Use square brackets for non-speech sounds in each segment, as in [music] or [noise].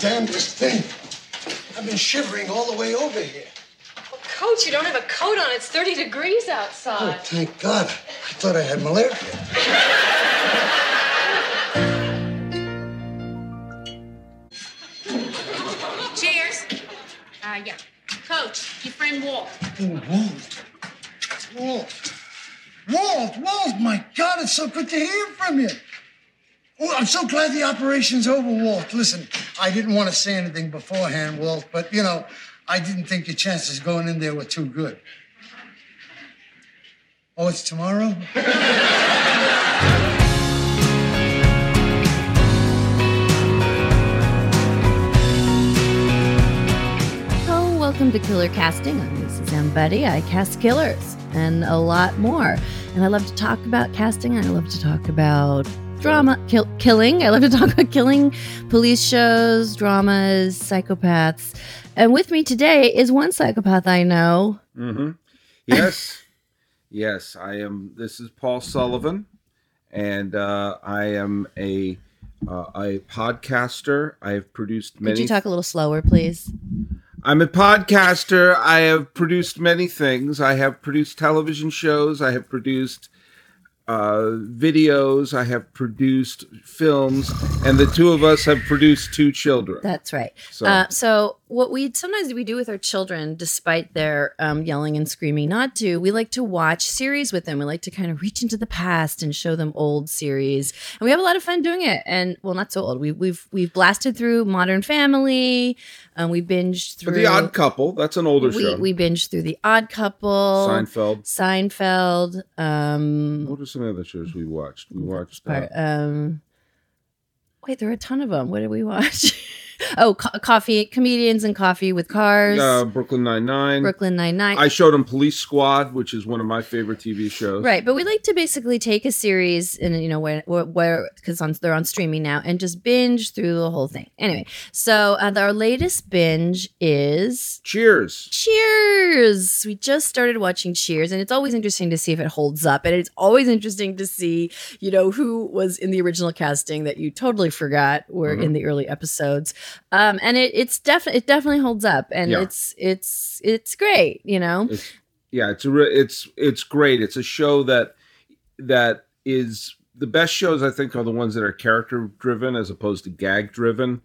damnedest thing. I've been shivering all the way over here. Well, Coach, you don't have a coat on. It's 30 degrees outside. Oh, outside. thank God. I thought I had malaria. Cheers. Uh, yeah. Coach, your friend Walt. Oh, Walt. Walt. Walt, Walt, my God, it's so good to hear from you. Oh, I'm so glad the operation's over, Walt. Listen, I didn't want to say anything beforehand, Walt, but, you know, I didn't think your chances going in there were too good. Oh, it's tomorrow? Oh, welcome to Killer Casting. I'm Lisa Zambuddy. I cast killers and a lot more. And I love to talk about casting. I love to talk about drama, kill, killing. I love to talk about killing, police shows, dramas, psychopaths. And with me today is one psychopath I know. Mm-hmm. Yes, [laughs] yes. I am. This is Paul Sullivan, and uh, I am a uh, a podcaster. I have produced many. Could you talk a little slower, please? I'm a podcaster. I have produced many things. I have produced television shows. I have produced uh, videos. I have produced films, and the two of us have produced two children. That's right. So- Uh, so what we sometimes we do with our children, despite their um, yelling and screaming not to, we like to watch series with them. We like to kind of reach into the past and show them old series, and we have a lot of fun doing it. And well, not so old. We, we've we've blasted through Modern Family. Um, we binged through the Odd Couple. That's an older we, show. we binged through the Odd Couple, Seinfeld. Seinfeld. Um, What are some other shows we watched? We watched. Uh, um, wait, there are a ton of them. What did we watch? [laughs] oh, co- coffee, comedians and coffee with cars. uh, Brooklyn Nine Nine. Brooklyn Nine Nine. I showed them Police Squad, which is one of my favorite TV shows. Right, but we like to basically take a series and you know where where because on they're on streaming now and just binge through the whole thing. Anyway, so uh, our latest binge is Cheers. Cheers. We just started watching Cheers, and it's always interesting to see if it holds up, and it's always interesting to see you know who was in the original casting that you totally forgot were Mm-hmm. in the early episodes. Um, and it it's definitely it definitely holds up, and Yeah. it's it's it's great. You know. It's yeah, it's a re- it's it's great. It's a show that that is the best shows I think are the ones that are character driven as opposed to gag driven.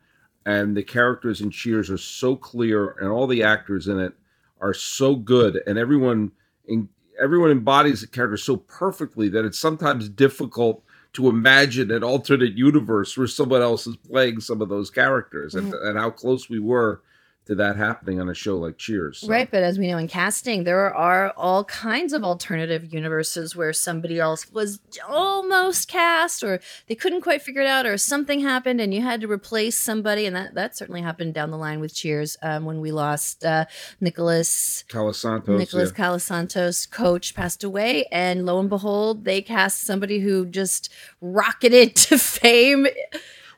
And the characters in Cheers are so clear, and all the actors in it are so good, and everyone in everyone embodies the character so perfectly that it's sometimes difficult to imagine an alternate universe where someone else is playing some of those characters, and, mm. and how close we were to that happening on a show like Cheers. So- Right, but as we know in casting, there are all kinds of alternative universes where somebody else was almost cast, or they couldn't quite figure it out, or something happened and you had to replace somebody, and that that certainly happened down the line with Cheers um, when we lost uh, Nicholas. Colasantos. Nicholas yeah. Colasantos, coach, passed away, and lo and behold, they cast somebody who just rocketed [laughs] to fame.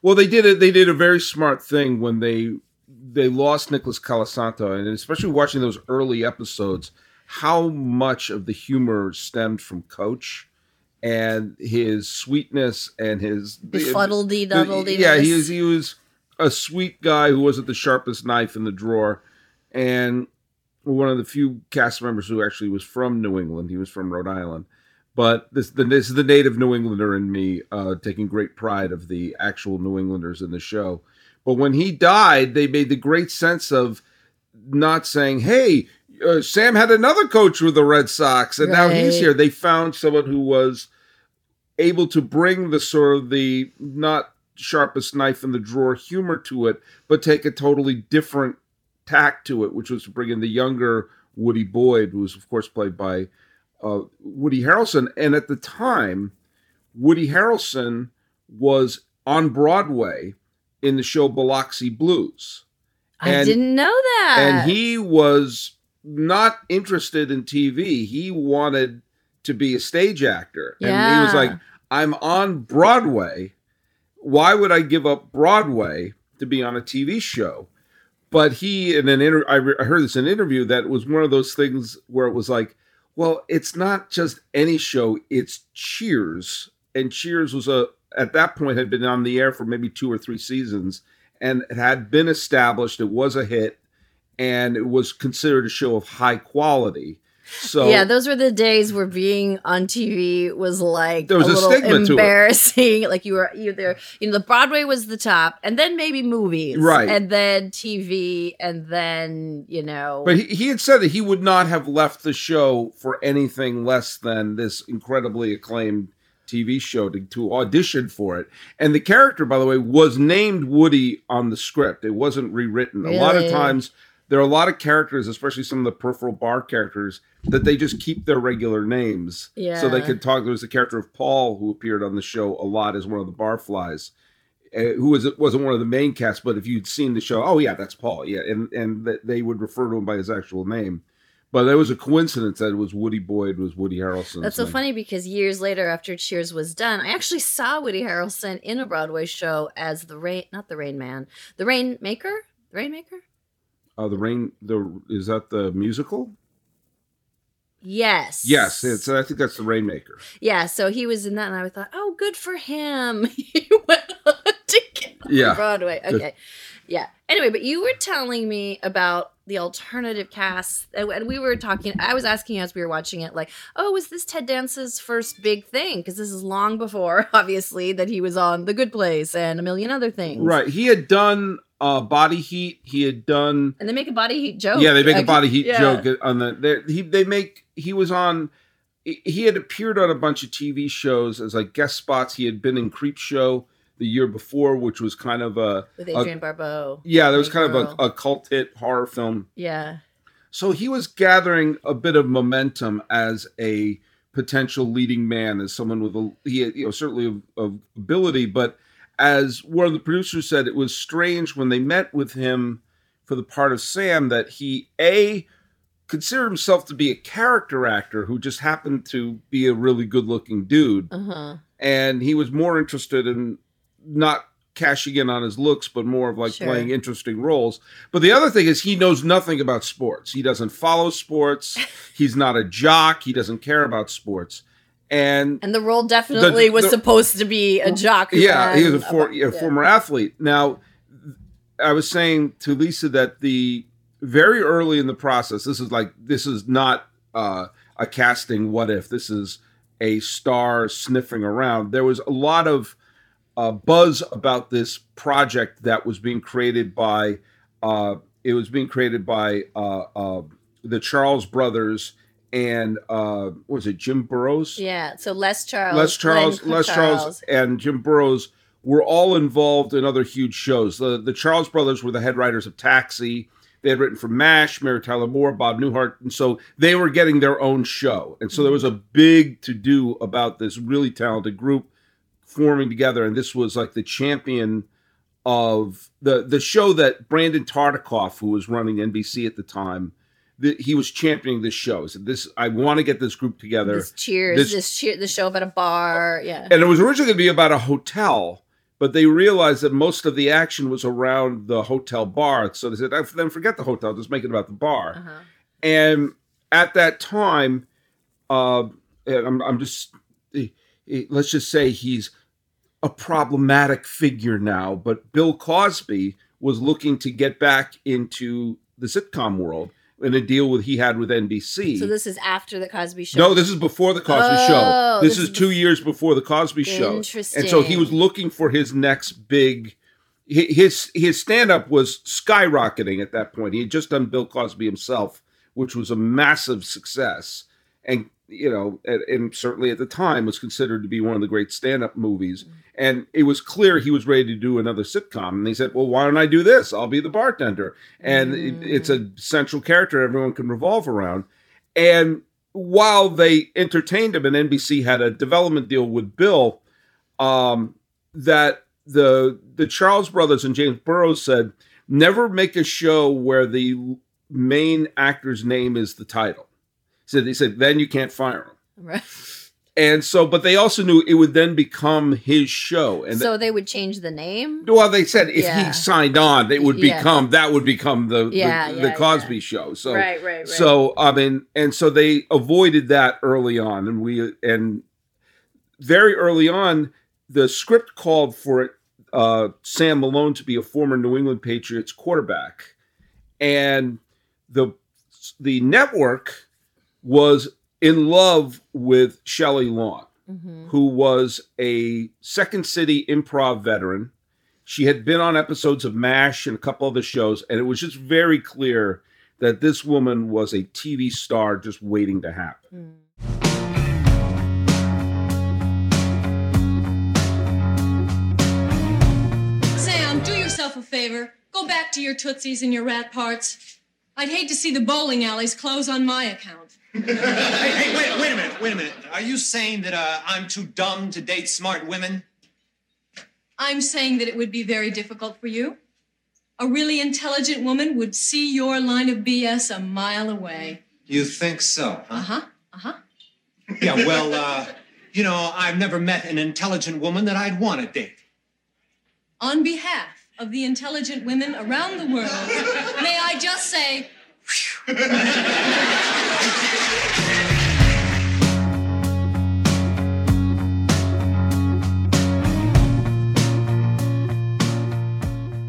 Well, they did it. They did a very smart thing when they they lost Nicholas Colasanto, and especially watching those early episodes, how much of the humor stemmed from Coach and his sweetness and his Befuddledy the- duddlediness. Yeah, he was he was a sweet guy who wasn't the sharpest knife in the drawer, and one of the few cast members who actually was from New England. He was from Rhode Island. But this, the, this is the native New Englander in me, uh, taking great pride of the actual New Englanders in the show. But when he died, they made the great sense of not saying, "Hey, uh, Sam had another coach with the Red Sox, and now he's here." They found someone who was able to bring the sort of the not sharpest knife in the drawer humor to it, but take a totally different tack to it, which was to bring in the younger Woody Boyd, who was of course played by uh, Woody Harrelson. And at the time, Woody Harrelson was on Broadway in the show Biloxi Blues. I And- didn't know that. And he was not interested in TV. He wanted to be a stage actor. And he was like, I'm on Broadway. Why would I give up Broadway to be on a TV show? But he, in an inter- I, re- I heard this in an interview that it was one of those things where it was like, well, it's not just any show, it's Cheers. And Cheers was a, at that point, had been on the air for maybe two or three seasons. and it had been established. It was a hit, and it was considered a show of high quality. So yeah, those were the days where being on TV was like There was a a little stigma to it. embarrassing. [laughs] Like you were either you know the Broadway was the top, and then maybe movies, Right. and then TV, and then you know. But he, he had said that he would not have left the show for anything less than this incredibly acclaimed TV show to, to audition for it. And the character, by the way, was named Woody on the script. It wasn't rewritten. A lot of times, there are a lot of characters, especially some of the peripheral bar characters, that they just keep their regular names. So they could talk. There was the character of Paul who appeared on the show a lot as one of the barflies. Uh, who was wasn't one of the main cast, but if you'd seen the show, oh yeah, that's Paul, yeah, and and th- they would refer to him by his actual name. But there was a coincidence that it was Woody Boyd was Woody Harrelson. That's so funny because years later, after Cheers was done, I actually saw Woody Harrelson in a Broadway show as the rain, not the Rain Man, the Rainmaker, the Rainmaker. Uh, the rain. The is that the musical? Yes. Yes, it's. I think that's the Rainmaker. Yeah, so he was in that, and I thought, oh, good for him. [laughs] he went on to get on Yeah. Broadway. Okay. Yeah. Anyway, but you were telling me about the alternative cast, and and we were talking. I was asking as we were watching it, like, oh, was this Ted Danson's first big thing? Because this is long before, [laughs] obviously, that he was on The Good Place and a million other things. Right. He had done uh, Body Heat. He had done. And they make a body heat joke. Yeah, they make a body heat yeah. joke on the. They, he they make. He was on. he- He had appeared on a bunch of TV shows as like guest spots. He had been in Creep Show the year before, which was kind of a. With Adrienne Barbeau. Yeah, there was kind Girl. of a, a cult hit horror film. Yeah. So he was gathering a bit of momentum as a potential leading man, as someone with a he had, you know certainly of, of ability, but as one of the producers said, it was strange when they met with him for the part of Sam that he a considered himself to be a character actor who just happened to be a really good-looking dude, Uh huh. and he was more interested in not cashing in on his looks, but more of like Sure. playing interesting roles. But the other thing is he knows nothing about sports. He doesn't follow sports. [laughs] He's not a jock. He doesn't care about sports. And And the role definitely was the- supposed to be a jock. yeah, he was a, for, bu- yeah, former athlete. Now, I was saying to Lisa that the very early in the process, this is like this is not uh, a casting. What if this is a star sniffing around? There was a lot of uh, buzz about this project that was being created by. Uh, it was being created by uh, uh, the Charles brothers and uh, was it Jim Burrows? Yeah. So Les Charles. Les Charles, Glenn Les Charles, and Jim Burrows were all involved in other huge shows. The the Charles brothers were the head writers of Taxi. They had written for MASH, Mary Tyler Moore, Bob Newhart, and so they were getting their own show. And so there was a big to do about this really talented group forming together. And this was like the champion of the the show that Brandon Tartikoff, who was running NBC at the time, the, he was championing this show. He said, "This I want to get this group together." This cheers, This- this, cheer, the show about a bar. Yeah. and it was originally going to be about a hotel, but they realized that most of the action was around the hotel bar. So they said, "Ah, then forget the hotel, just make it about the bar. Uh-huh. And at that time, uh, and I'm, I'm just, eh, Eh, let's just say he's a problematic figure now, but Bill Cosby was looking to get back into the sitcom world in a deal with he had with NBC. So this is after the Cosby Show. No, this is before the Cosby Oh, Show. This, this is is two years before the Cosby Show. Interesting. And so he was looking for his next big. His his stand up was skyrocketing at that point. He had just done Bill Cosby himself, which was a massive success, and you know, and, certainly at the time was considered to be one of the great stand up movies. And it was clear he was ready to do another sitcom. And they said, "Well, why don't I do this? I'll be the bartender." And it- it's a central character everyone can revolve around. And while they entertained him, and NBC had a development deal with Bill, um, that the the Charles brothers and James Burrows said, never make a show where the main actor's name is the title. So they said, then you can't fire him. Right. And so, but they also knew it would then become his show. And so they would change the name. well, they said if Yeah. he signed on, it would Yeah. become that would become the Yeah, the, yeah, the Cosby yeah. show. So right, right, right. so I mean, and so they avoided that early on, and we and very early on, the script called for it uh, Sam Malone to be a former New England Patriots quarterback, and the the network was in love with Shelley Long, Mhm. who was a Second City improv veteran. She had been on episodes of MASH and a couple other shows, and it was just very clear that this woman was a TV star just waiting to happen. Mm. Sam, do yourself a favor. Go back to your Tootsies and your rat parts. I'd hate to see the bowling alleys close on my account. Hey, hey, wait, wait a minute, wait a minute. Are you saying that uh, I'm too dumb to date smart women? I'm saying that it would be very difficult for you. A really intelligent woman would see your line of BS a mile away. You think so, Uh huh? huh. Uh huh. Yeah, well, uh, you know, I've never met an intelligent woman that I'd want to date. On behalf of the intelligent women around the world, may I just say, [laughs]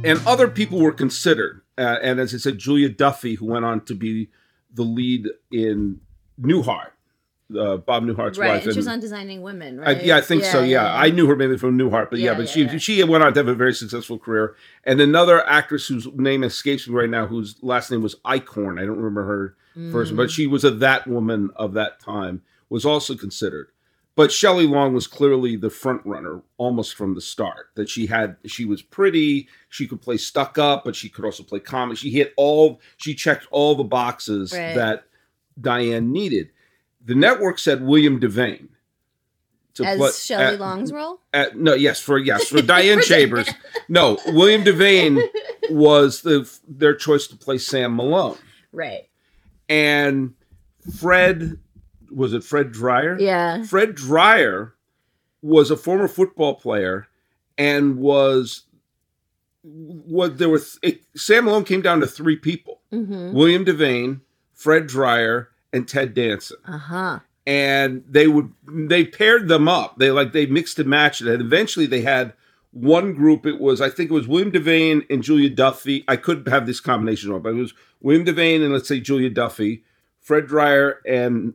and other people were considered. Uh, and as I said, Julia Duffy, who went on to be the lead in Newhart, uh, Bob Newhart's Right, wife. and she was on Designing Women, I, right? yeah, I think so. Yeah. I knew her mainly from Newhart, but yeah, Yeah, but yeah, she yeah. she went on to have a very successful career. And another actress whose name escapes me right now, whose last name was Eichhorn. I don't remember her first, Mm. but she was a that woman of that time. Was also considered. But Shelley Long was clearly the front runner almost from the start. That she had, she was pretty, she could play stuck up, but she could also play comic. She hit all, she checked all the boxes Right. that Diane needed. The network said William Devane to As play- Shelley at- Long's role? at, no, yes, for yes, for [laughs] Diane Chambers. [laughs] No, William Devane [laughs] was the their choice to play Sam Malone, Right. And Fred was it Fred Dryer? Yeah. Fred Dryer was a former football player and was what there were it, Sam Malone came down to three people: Mm-hmm. William Devane, Fred Dryer, and Ted Danson Uh huh. and they would they paired them up. They like they mixed and matched it, and eventually they had one group. It was I think it was William Devane and Julia Duffy. I could have this combination wrong, but it was William Devane and let's say Julia Duffy, Fred Dryer and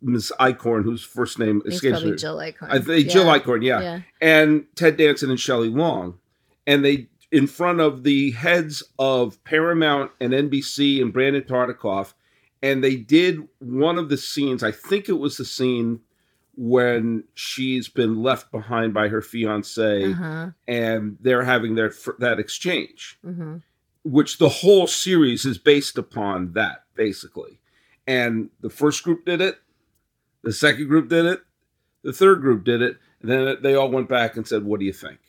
Miss Eichhorn, whose first name It's escapes me. Jill Eichhorn. I think Jill Yeah. Eichhorn, yeah. Yeah. and Ted Danson and Shelley Long, and they in front of the heads of Paramount and NBC and Brandon Tartikoff, and they did one of the scenes. I think it was the scene when she's been left behind by her fiance, Uh-huh. and they're having their that exchange Mm-hmm. which the whole series is based upon that basically. And the first group did it, the second group did it, the third group did it, and then they all went back and said, "What do you think?"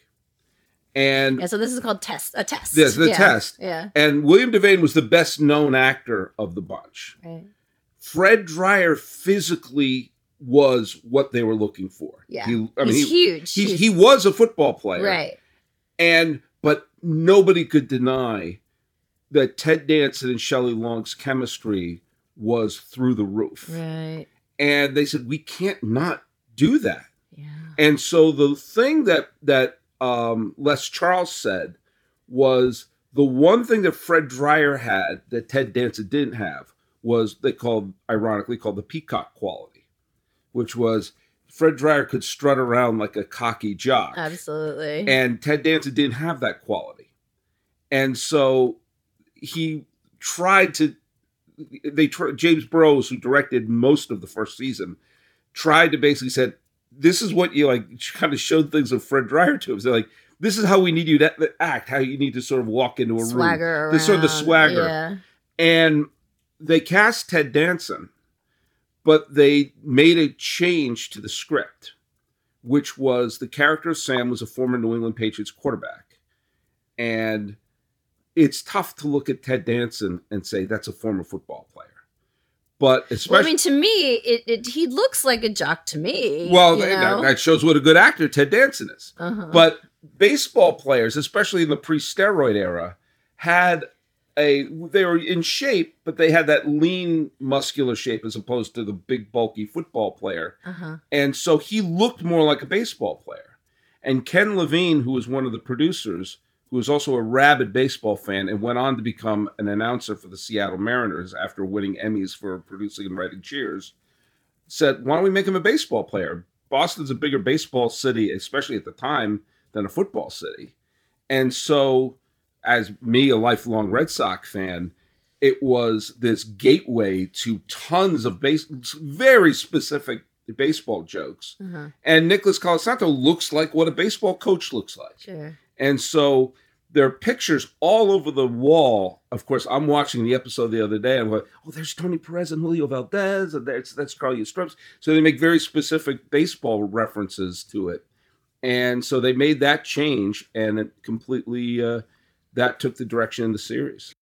And Yeah, so this is called test. A test. Yes, the yeah. test. Yeah. and William Devane was the best known actor of the bunch. Right. Fred Dryer physically was what they were looking for. Yeah. He, I He's mean, he, huge. he, he was a football player. Right. And but nobody could deny that Ted Danson and Shelley Long's chemistry was through the roof. Right. And they said we can't not do that. Yeah. And so the thing that that um, Les Charles said was the one thing that Fred Dryer had that Ted Danson didn't have was they called ironically called the peacock quality, which was Fred Dryer could strut around like a cocky jock. Absolutely. And Ted Danson didn't have that quality. And so he tried to they James Burrows who directed most of the first season tried to basically said this is what you like kind of showed things of Fred Dryer to him. So like this is how we need you to uh, act, how you need to sort of walk into a swagger room. The sort of the swagger. Yeah. And they cast Ted Danson, but they made a change to the script, which was the character of Sam was a former New England Patriots quarterback. And it's tough to look at Ted Danson and say that's a former football player. But especially Well, I mean, to me, it, it he looks like a jock to me. well, that, that shows what a good actor Ted Danson is. uh-huh. But baseball players, especially in the pre-steroid era, had a they were in shape, but they had that lean, muscular shape as opposed to the big, bulky football player. uh-huh. And so he looked more like a baseball player. And Ken Levine, who was one of the producers, who was also a rabid baseball fan and went on to become an announcer for the Seattle Mariners after winning Emmys for producing and writing Cheers, said, Why don't we make him a baseball player? Boston's a bigger baseball city, especially at the time, than a football city. And so, as me, a lifelong Red Sox fan, it was this gateway to tons of base, very specific baseball jokes. Uh-huh. And Nicholas Colasanto looks like what a baseball coach looks like. Sure. And so there are pictures all over the wall. Of course, I'm watching the episode the other day. I'm like, oh, there's Tony Perez and Julio Valdez, and there's that's Carlos Strubs. So they make very specific baseball references to it. And so they made that change, and it completely uh, that took the direction of the series.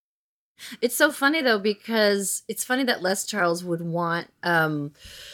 It's so funny though because it's funny that Les Charles would want um,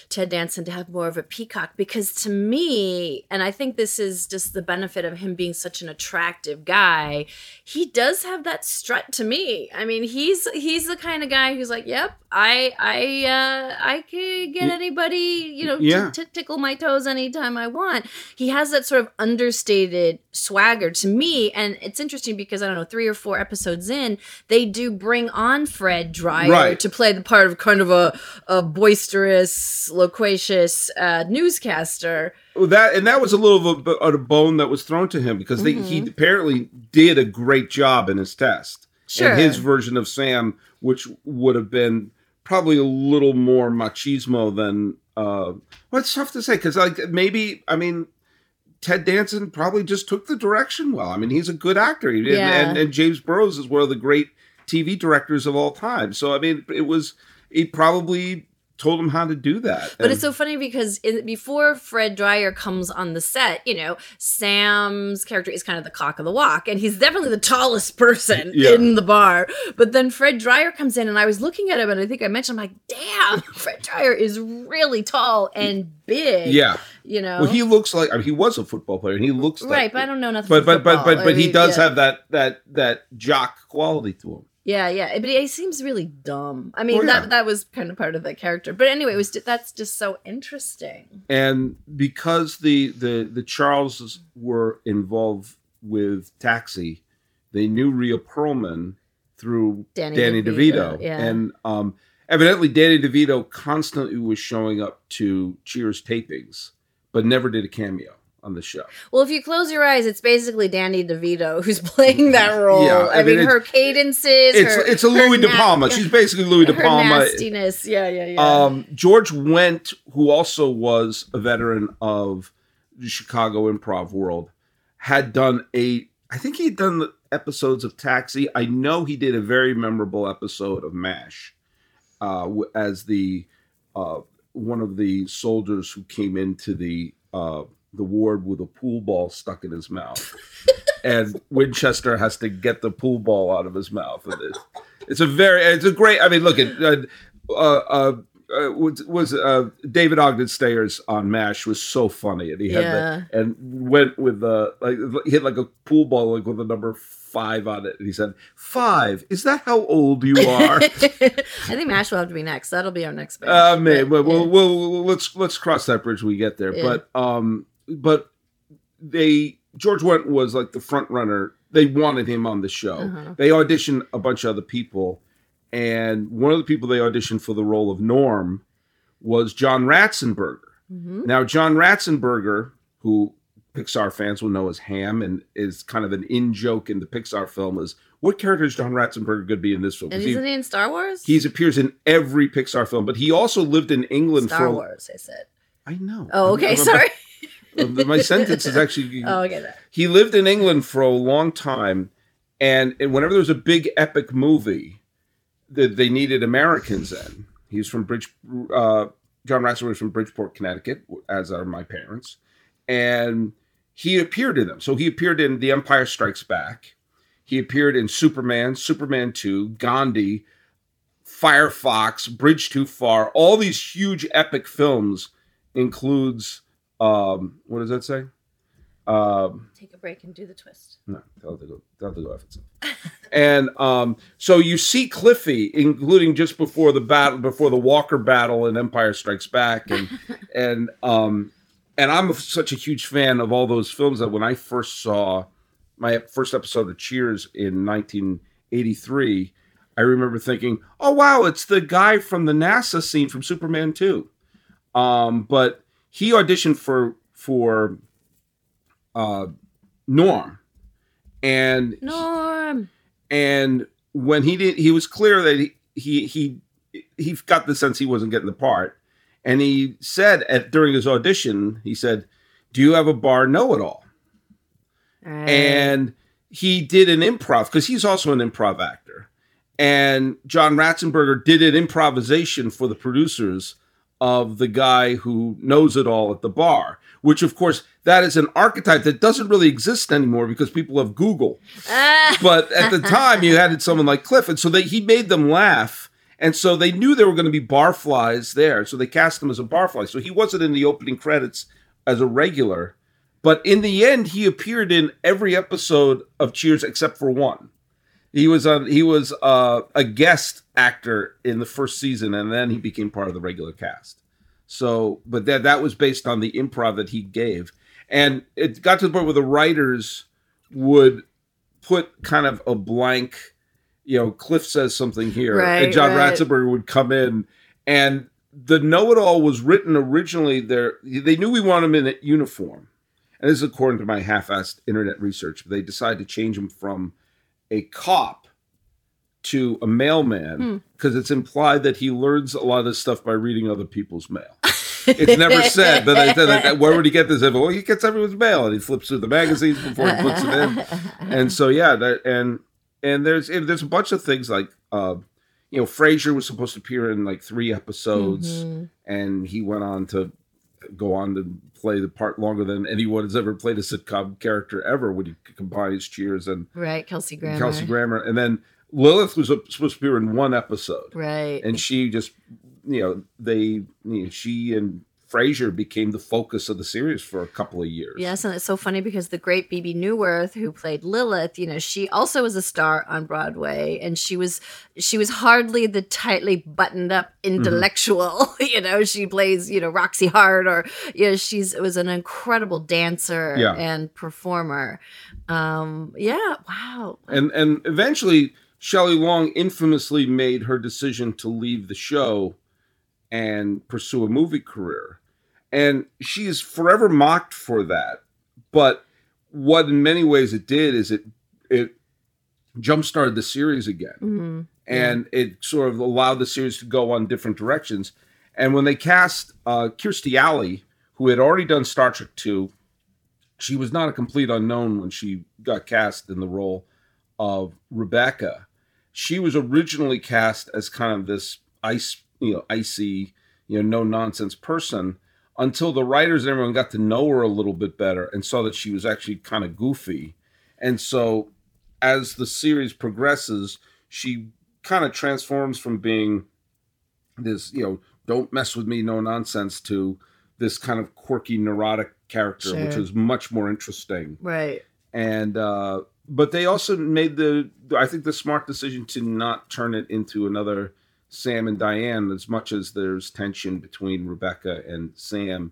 Ted Danson to have more of a peacock because to me, and I think this is just the benefit of him being such an attractive guy, he does have that strut to me. I mean, he's he's the kind of guy who's like, "Yep, I I uh, I can get anybody, you know, yeah. to, to tickle my toes anytime I want." He has that sort of understated swagger to me, and it's interesting because I don't know, three or four episodes in, they do bring on Fred Dryer Right. to play the part of kind of a, a boisterous, loquacious uh, newscaster. Well, that and that was a little of a, bone that was thrown to him because they, he Mm-hmm. apparently did a great job in his test. Sure. And his version of Sam, which would have been probably a little more machismo than. Uh, well, it's tough to say because like maybe I mean. Ted Danson probably just took the direction well. I mean, he's a good actor, He- and, Yeah. and, and James Burrows is one of the great TV directors of all time. So, I mean, it was he probably told him how to do that. But And- it's so funny because in, before Fred Dryer comes on the set, you know, Sam's character is kind of the cock of the walk, and he's definitely the tallest person [laughs] Yeah. in the bar. But then Fred Dryer comes in, and I was looking at him, and I think I mentioned, I'm like, damn, [laughs] Fred Dryer is really tall and big. yeah. You know? Well, he looks like I mean, he was a football player, and he looks right, but. I don't know nothing. But but but but I but he does yeah. have that that that jock quality to him. Yeah, yeah, but he seems really dumb. I mean, Well, yeah. that that was kind of part of the character. But anyway, it was that's just so interesting. And because the the the Charleses were involved with Taxi, they knew Rhea Perlman through Danny Danny, DeVito, DeVito, yeah. and um, evidently Danny DeVito constantly was showing up to Cheers tapings, but never did a cameo on the show. Well, if you close your eyes, it's basically Danny DeVito who's playing that role. Yeah, I, I mean, mean, her cadences. It's her, it's a Louis De na- Palma. She's basically Louis De Palma. nastiness. Yeah, yeah, yeah. Um, George Wendt, who also was a veteran of the Chicago improv world, had done a. I think he'd done episodes of Taxi. I know he did a very memorable episode of MASH uh, as the uh, one of the soldiers who came into the uh, the ward with a pool ball stuck in his mouth, [laughs] and Winchester has to get the pool ball out of his mouth. And it, it's a very, it's a great. I mean, look at. Uh, uh, uh, uh, was, was uh, David Ogden Stiers on Mash was so funny, and he had Yeah. the, and went with the like he had like a pool ball like with a number five on it, and he said, Five, is that how old you are?" [laughs] I think Mash will have to be next. That'll be our next. Batch. Uh, man, But, well, yeah. well, well, let's let's cross that bridge when we get there. Yeah. But um, but they George Wendt was like the front runner. They wanted him on the show. Uh-huh. They auditioned a bunch of other people, and one of the people they auditioned for the role of Norm was John Ratzenberger. Mhm. Now, John Ratzenberger, who Pixar fans will know as Ham and is kind of an in joke in the Pixar film, is what character is John Ratzenberger going to be in this film? And 'Cause he- isn't he in Star Wars? He appears in every Pixar film, but he also lived in England Star for. Wars. I said. I know. Oh, okay. Sorry. My sentence is actually. [laughs] Oh, okay. That. He lived in England for a long time, and, and whenever there was a big epic movie that they needed Americans in, he's from Bridge. Uh, John Ratzenberger was from Bridgeport, Connecticut, as are my parents, and he appeared in them. So he appeared in The Empire Strikes Back. He appeared in Superman, Superman 2, Gandhi, Firefox, Bridge Too Far. All these huge epic films includes um what does that say? Um Take a break and do the twist. no, tell it to go tell it to go F itself. [laughs] and um so you see Cliffy, including just before the battle before the Walker battle in Empire Strikes Back and [laughs] and um and I'm such a huge fan of all those films that when I first saw my first episode of Cheers in 1983, I remember thinking, "Oh wow, it's the guy from the NASA scene from Superman 2." Um, but he auditioned for for uh, Norm, and Norm. and when he did, he was clear that he he he, he got the sense he wasn't getting the part, and he said at during his audition, he said, "Do you have a bar know-it-all?" Right. and he did an improv because he's also an improv actor. And John Ratzenberger did an improvisation for the producers of the guy who knows it all at the bar, which, of course, that is an archetype that doesn't really exist anymore because people have Google. [laughs] But at the time, you had someone like Cliff, and so they, he made them laugh. And so they knew there were going to be barflies there, so they cast him as a barfly. So he wasn't in the opening credits as a regular, but in the end, he appeared in every episode of Cheers except for one. He was on. He was uh, a guest actor in the first season, and then he became part of the regular cast. So, but that that was based on the improv that he gave, and it got to the point where the writers would put kind of a blank. You know, Cliff says something here, Right, and John right. Ratzenberger would come in, and the know-it-all was written originally. There, they knew we wanted him in a uniform, and this is according to my half-assed internet research. But they decided to change him from a cop to a mailman because it's implied that he learns a lot of this stuff by reading other people's mail. it's never said, but I said that, where would he get this? info? Well, he gets everyone's mail and he flips through the magazines before he puts it in. And so yeah, that and and there's and there's a bunch of things like uh, you know Frasier was supposed to appear in like three episodes, Mhm. and he went on to go on to play the part longer than anyone has ever played a sitcom character ever when you combine his Cheers and Right, Kelsey Grammer. Kelsey Grammer, and then Lilith was supposed to appear in one episode, Right. and she just, you know, they, you know, she and Frasier became the focus of the series for a couple of years. Yes, and it's so funny because the great Bebe Neuwirth, who played Lilith, you know, she also was a star on Broadway, and she was she was hardly the tightly buttoned up Mm-hmm. intellectual. [laughs] you know, she plays you know Roxie Hart, or you know, she's was an incredible dancer Yeah. and performer. Um, yeah, wow. and and eventually Shelley Long infamously made her decision to leave the show and pursue a movie career. And she is forever mocked for that. But what in many ways it did is it it jump-started the series again. Mhm. And it sort of allowed the series to go on different directions. And when they cast uh, Kirstie Alley, who had already done Star Trek 2, she was not a complete unknown when she got cast in the role of Rebecca. She was originally cast as kind of this ice, you know, icy, you know, no nonsense person until the writers and everyone got to know her a little bit better and saw that she was actually kind of goofy. And so as the series progresses, she kind of transforms from being this, you know, don't mess with me, no nonsense to this kind of quirky, neurotic character, which is much more interesting Right. and uh but they also made the i think the smart decision to not turn it into another sam and diane as much as there's tension between rebecca and sam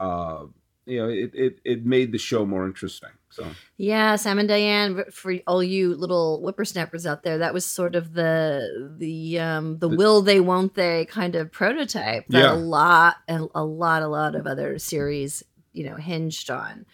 uh you know it it, it made the show more interesting so Yeah, Sam and Diane. For all you little whippersnappers out there, that was sort of the the um, the, The- will they won't they kind of prototype that Yeah. a lot a, a lot a lot of other series you know hinged on.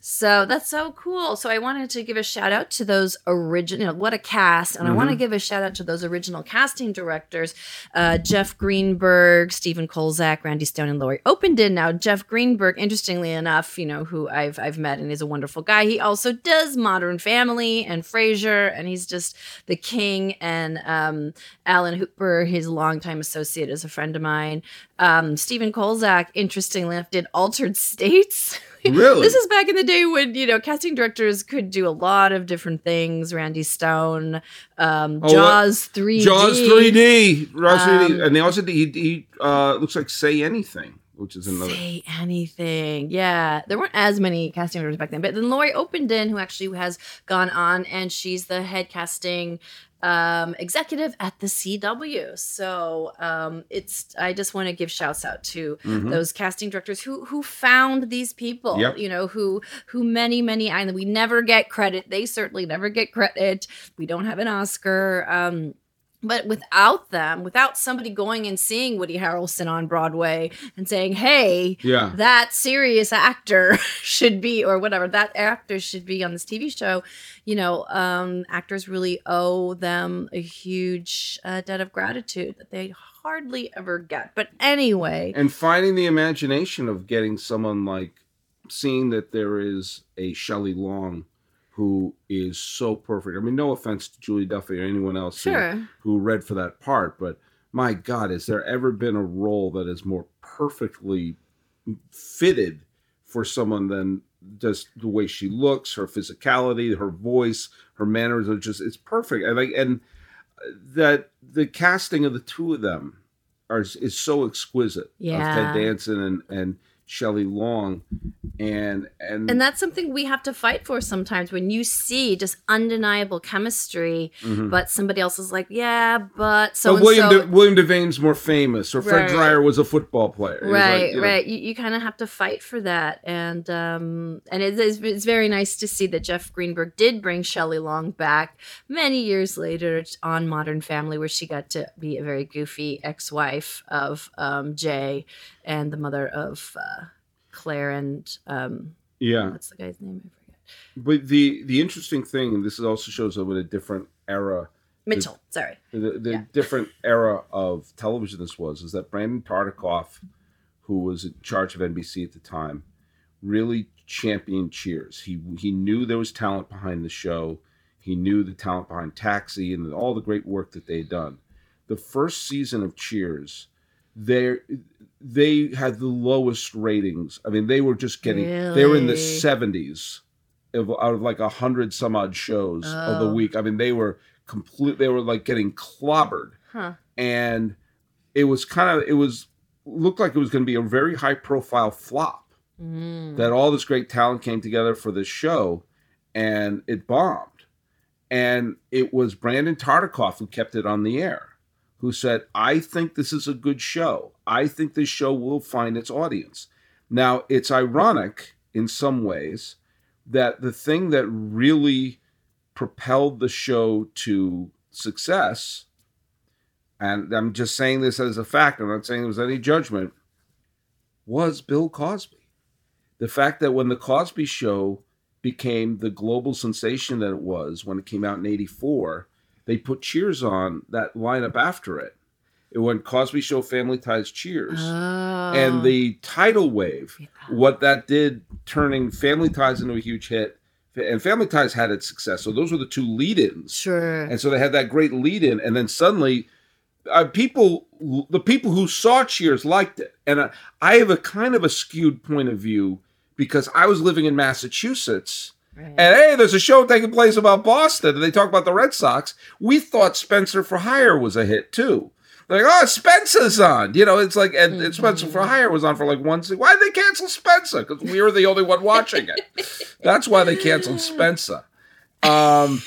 So that's so cool. So I wanted to give a shout out to those original. You know, what a cast! And I want to give a shout out to those original casting directors: uh, Jeff Greenberg, Stephen Kolzak, Randy Stone, and Lori Openden. Now, Jeff Greenberg, interestingly enough, you know who I've I've met and is a wonderful guy. He also does Modern Family and Frasier, and he's just the king. And um, Alan Hooper, his longtime associate, is a friend of mine. Um, Stephen Kolzak, interestingly enough, did Altered States. [laughs] really This is back in the day when you know casting directors could do a lot of different things. Randy Stone, um, Oh, Jaws three, jaws 3d jaws 3d Um, and they also did he, he uh looks like say anything which is another. Say anything. Yeah. There weren't as many casting directors back then. But then Lori Openden, who actually has gone on and she's the head casting um, executive at the CW. So um, it's I just want to give shouts out to Mhm. those casting directors who who found these people. Yep. You know, who who many, many I we never get credit. They certainly never get credit. We don't have an Oscar. Um but without them, without somebody going and seeing Woody Harrelson on Broadway and saying, "Hey, Yeah. that serious actor [laughs] should be or whatever that actor should be on this tv show you know um actors really owe them a huge uh, debt of gratitude that they hardly ever get but anyway and finding the imagination of getting someone like seeing that there is a Shelley Long who is so perfect. I mean, no offense to Julie Duffy or anyone else who- sure who, read for that part, but my God, has there ever been a role that is more perfectly fitted for someone than just the way she looks, her physicality, her voice, her manners are just it's perfect. And like and uh, that the casting of the two of them are is so exquisite. Yeah. Of Ted Danson and and Shelley Long, and and and that's something we have to fight for sometimes when you see just undeniable chemistry Mhm. but somebody else is like yeah but so But William De, William Devane's more famous, or Fred Right. Dryer was a football player. Was like, right you know, right you, you kind of have to fight for that and um and it is it's very nice to see that jeff greenberg did bring shelley long back many years later on modern family where she got to be a very goofy ex-wife of um jay and the mother of uh claire and um Yeah, what's the guy's name i forget but the the interesting thing, and this also shows up in a different era, mitchell sorry the, the Yeah. [laughs] different era of television this was, is that Brandon Tartikoff, who was in charge of NBC at the time, really championed Cheers. He he knew there was talent behind the show. He knew the talent behind Taxi and all the great work that they'd done. The first season of Cheers, they they had the lowest ratings. I mean, they were just getting they were in the seventies of out of like a hundred some odd shows of the Oh. week. I mean, they were complete. They were like getting clobbered, huh and it was kind of it was looked like it was going to be a very high profile flop. Mm. That all this great talent came together for this show, and it bombed. And it was Brandon Tartikoff who kept it on the air, who said, I think this is a good show. I think this show will find its audience. Now, it's ironic in some ways that the thing that really propelled the show to success, and I'm just saying this as a fact, I'm not saying there was any judgment, was Bill Cosby. The fact that when the Cosby Show became the global sensation that it was when it came out in 84, they put Cheers on that lineup after it. It went Cosby Show, Family Ties, Cheers. oh. And the tidal wave, Yeah. what that did, turning Family Ties into a huge hit, and Family Ties had its success. So those were the two lead ins. sure And so they had that great lead in, and then suddenly, uh, people, the people who saw Cheers liked it. And uh, I have a kind of a skewed point of view because I was living in Massachusetts, Right. and hey, there's a show taking place about Boston, and they talk about the Red Sox. We thought Spenser for Hire was a hit too. They're like, oh, Spenser's on. You know, it's like, and, and Spenser for Hire was on for like one. se- Why did they cancel Spenser? Because we were the only one watching it. [laughs] That's why they canceled Spenser. Um,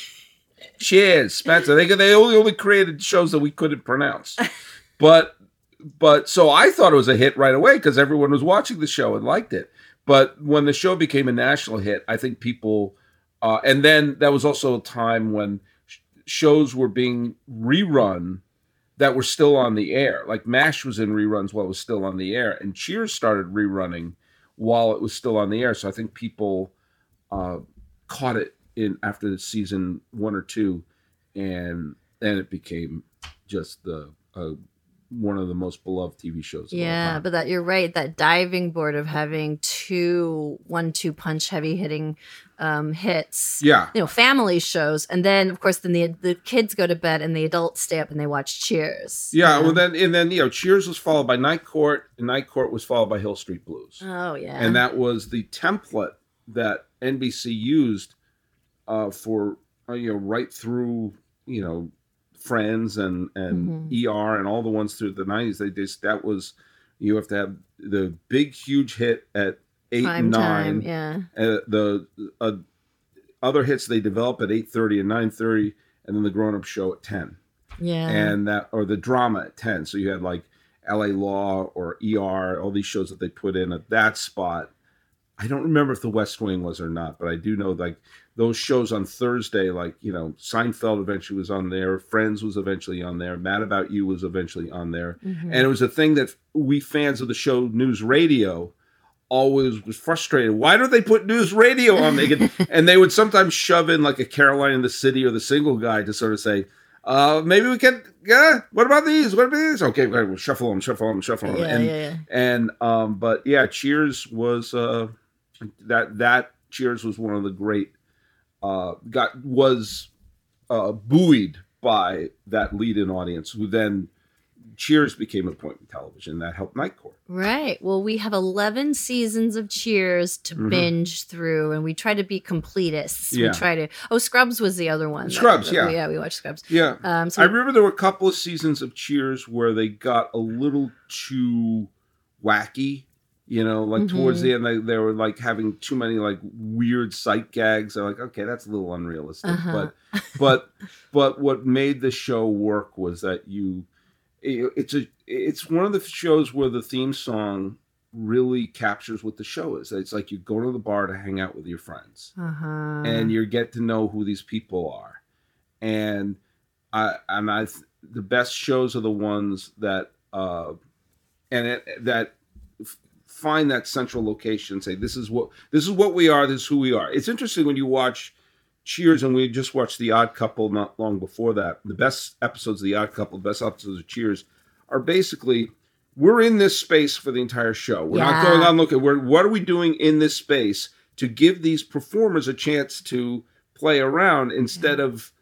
cheers, Spenser. They they only only created shows that we couldn't pronounce, [laughs] but but so I thought it was a hit right away because everyone was watching the show and liked it. But when the show became a national hit, I think people, uh, and then that was also a time when sh- shows were being rerun that were still on the air. Like MASH was in reruns while it was still on the air, and Cheers started rerunning while it was still on the air. So I think people uh, caught it in after the season one or two, and then it became just the uh, one of the most beloved TV shows. Of all Yeah, but that you're right. That diving board of having two one-two punch heavy hitting um, hits. yeah, You know, family shows, and then of course, then the the kids go to bed and the adults stay up and they watch Cheers. yeah. you Well, then and then you know, Cheers was followed by Night Court, and Night Court was followed by Hill Street Blues. oh yeah, and that was the template that NBC used uh, for uh, you know right through you know Friends and and ER and all the ones through the nineties. They just that was You have to have the big, huge hit at eight Prime and time. nine. Yeah. Uh, the uh, other hits they develop at eight thirty and nine thirty, and then the grown up show at ten, Yeah. and that or the drama at ten. So you had like L.A. Law or ER, all these shows that they put in at that spot. I don't remember if the West Wing was or not, but I do know like those shows on Thursday, like you know, Seinfeld eventually was on there, Friends was eventually on there, Mad About You was eventually on there, Mhm. and it was a thing that we fans of the show News Radio always was frustrated. Why don't they put news radio on? They could, [laughs] and they would sometimes shove in like a Caroline in the City or the Single Guy to sort of say, uh, maybe we can. Yeah, what about these? What about these? Okay, okay, we'll shuffle them, shuffle them, shuffle them. yeah, and yeah, yeah. and um, but yeah, Cheers was uh, that that Cheers was one of the great uh, got was uh, buoyed by that lead-in audience, who then Cheers became an appointment television. That helped Night Court. Right. Well, we have 11 seasons of Cheers to Mhm. binge through, and we try to be completists. Yeah. We try to. Oh, Scrubs was the other one. Scrubs, that- yeah. Yeah, we watched Scrubs. Yeah, Um, so I remember there were a couple of seasons of Cheers where they got a little too wacky. You know, like towards Mhm. the end, they, they were like having too many like weird sight gags. They're like, okay, that's a little unrealistic. Uh-huh. But [laughs] but but what made the show work was that you, it- it's a it's one of the shows where the theme song really captures what the show is. It's like you go to the bar to hang out with your friends uh-huh. and you get to know who these people are and i and i the best shows are the ones that uh and it, that find that central location say this is what this is what we are this is who we are. It's interesting when you watch cheers and we just watched the odd couple not long before that. The best episodes of the odd couple the best episodes of cheers are basically we're in this space for the entire show. We're not going on looking. We're what are we doing in this space to give these performers a chance to play around mm-hmm. instead of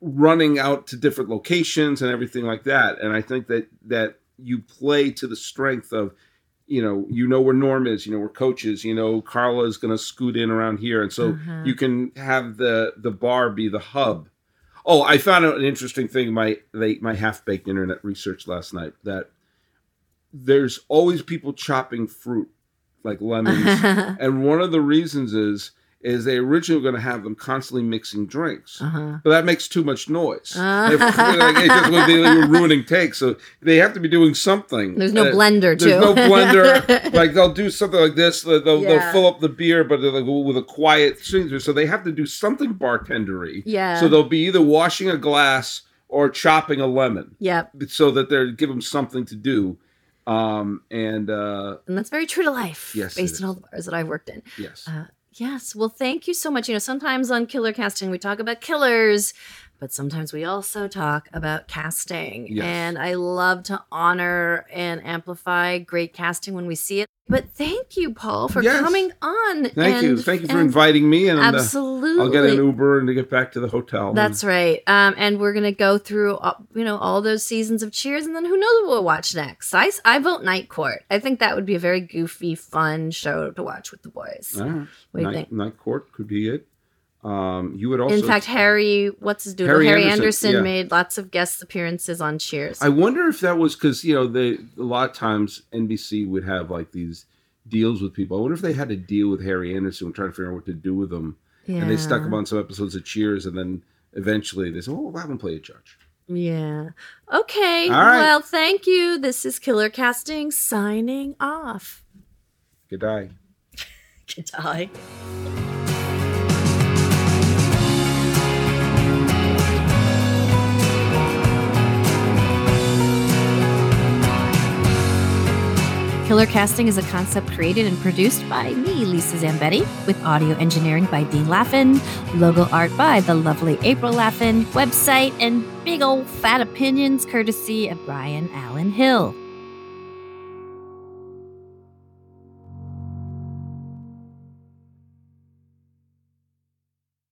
running out to different locations and everything like that. And I think that that you play to the strength of, you know, you know where Norm is, you know where Coach is, you know Carla is going to scoot in around here, and so Uh-huh. you can have the the bar be the hub. Oh, I found out an interesting thing in my they, my half baked internet research last night that there's always people chopping fruit like lemons [laughs] and one of the reasons is is they originally were going to have them constantly mixing drinks uh-huh. but that makes too much noise Ah. If- like, it just would be like ruining takes so they have to be doing something There's no Uh, blender, too. there's no blender [laughs] like they'll do something like this they'll, they'll, Yeah. they'll fill up the beer but they'll with a quiet thing so they have to do something bartendery yeah. so they'll be either washing a glass or chopping a lemon yep. so that they're give them something to do um and uh And that's very true to life. Yes, Based on all the bars that I've worked in. yes Uh, yes. Well, thank you so much. You know, sometimes on killer casting, we talk about killers, but sometimes we also talk about casting. Yes. And I love to honor and amplify great casting when we see it. But thank you, Paul, for Yes. coming on. thank you thank you for inviting me and uh, Absolutely. I'll get an Uber and to get back to the hotel. That's right. Um, and we're gonna go through, uh, you know, all those seasons of Cheers, and then who knows what we'll watch next. I, I vote Night Court. I think that would be a very goofy, fun show to watch with the boys. All right. What do you Night, think? Night Court could be it. Um, you would also. In fact, Harry, what's his doodle? Harry Harry, Anderson, Anderson, yeah. made lots of guest appearances on Cheers. I wonder if that was because you know they a lot of times NBC would have like these deals with people. I wonder if they had a deal with Harry Anderson, and trying to figure out what to do with him, and they stuck him on some episodes of Cheers, and then eventually they said, "Oh, we'll have him play a judge." Yeah. Okay. Right. Well, thank you. This is Killer Casting signing off. Good day. [laughs] Good day. Killer Casting is a concept created and produced by me, Lisa Zambetti, with audio engineering by Dean Laffin, logo art by the lovely April Laffin, website and big old fat opinions courtesy of Brian Allen Hill.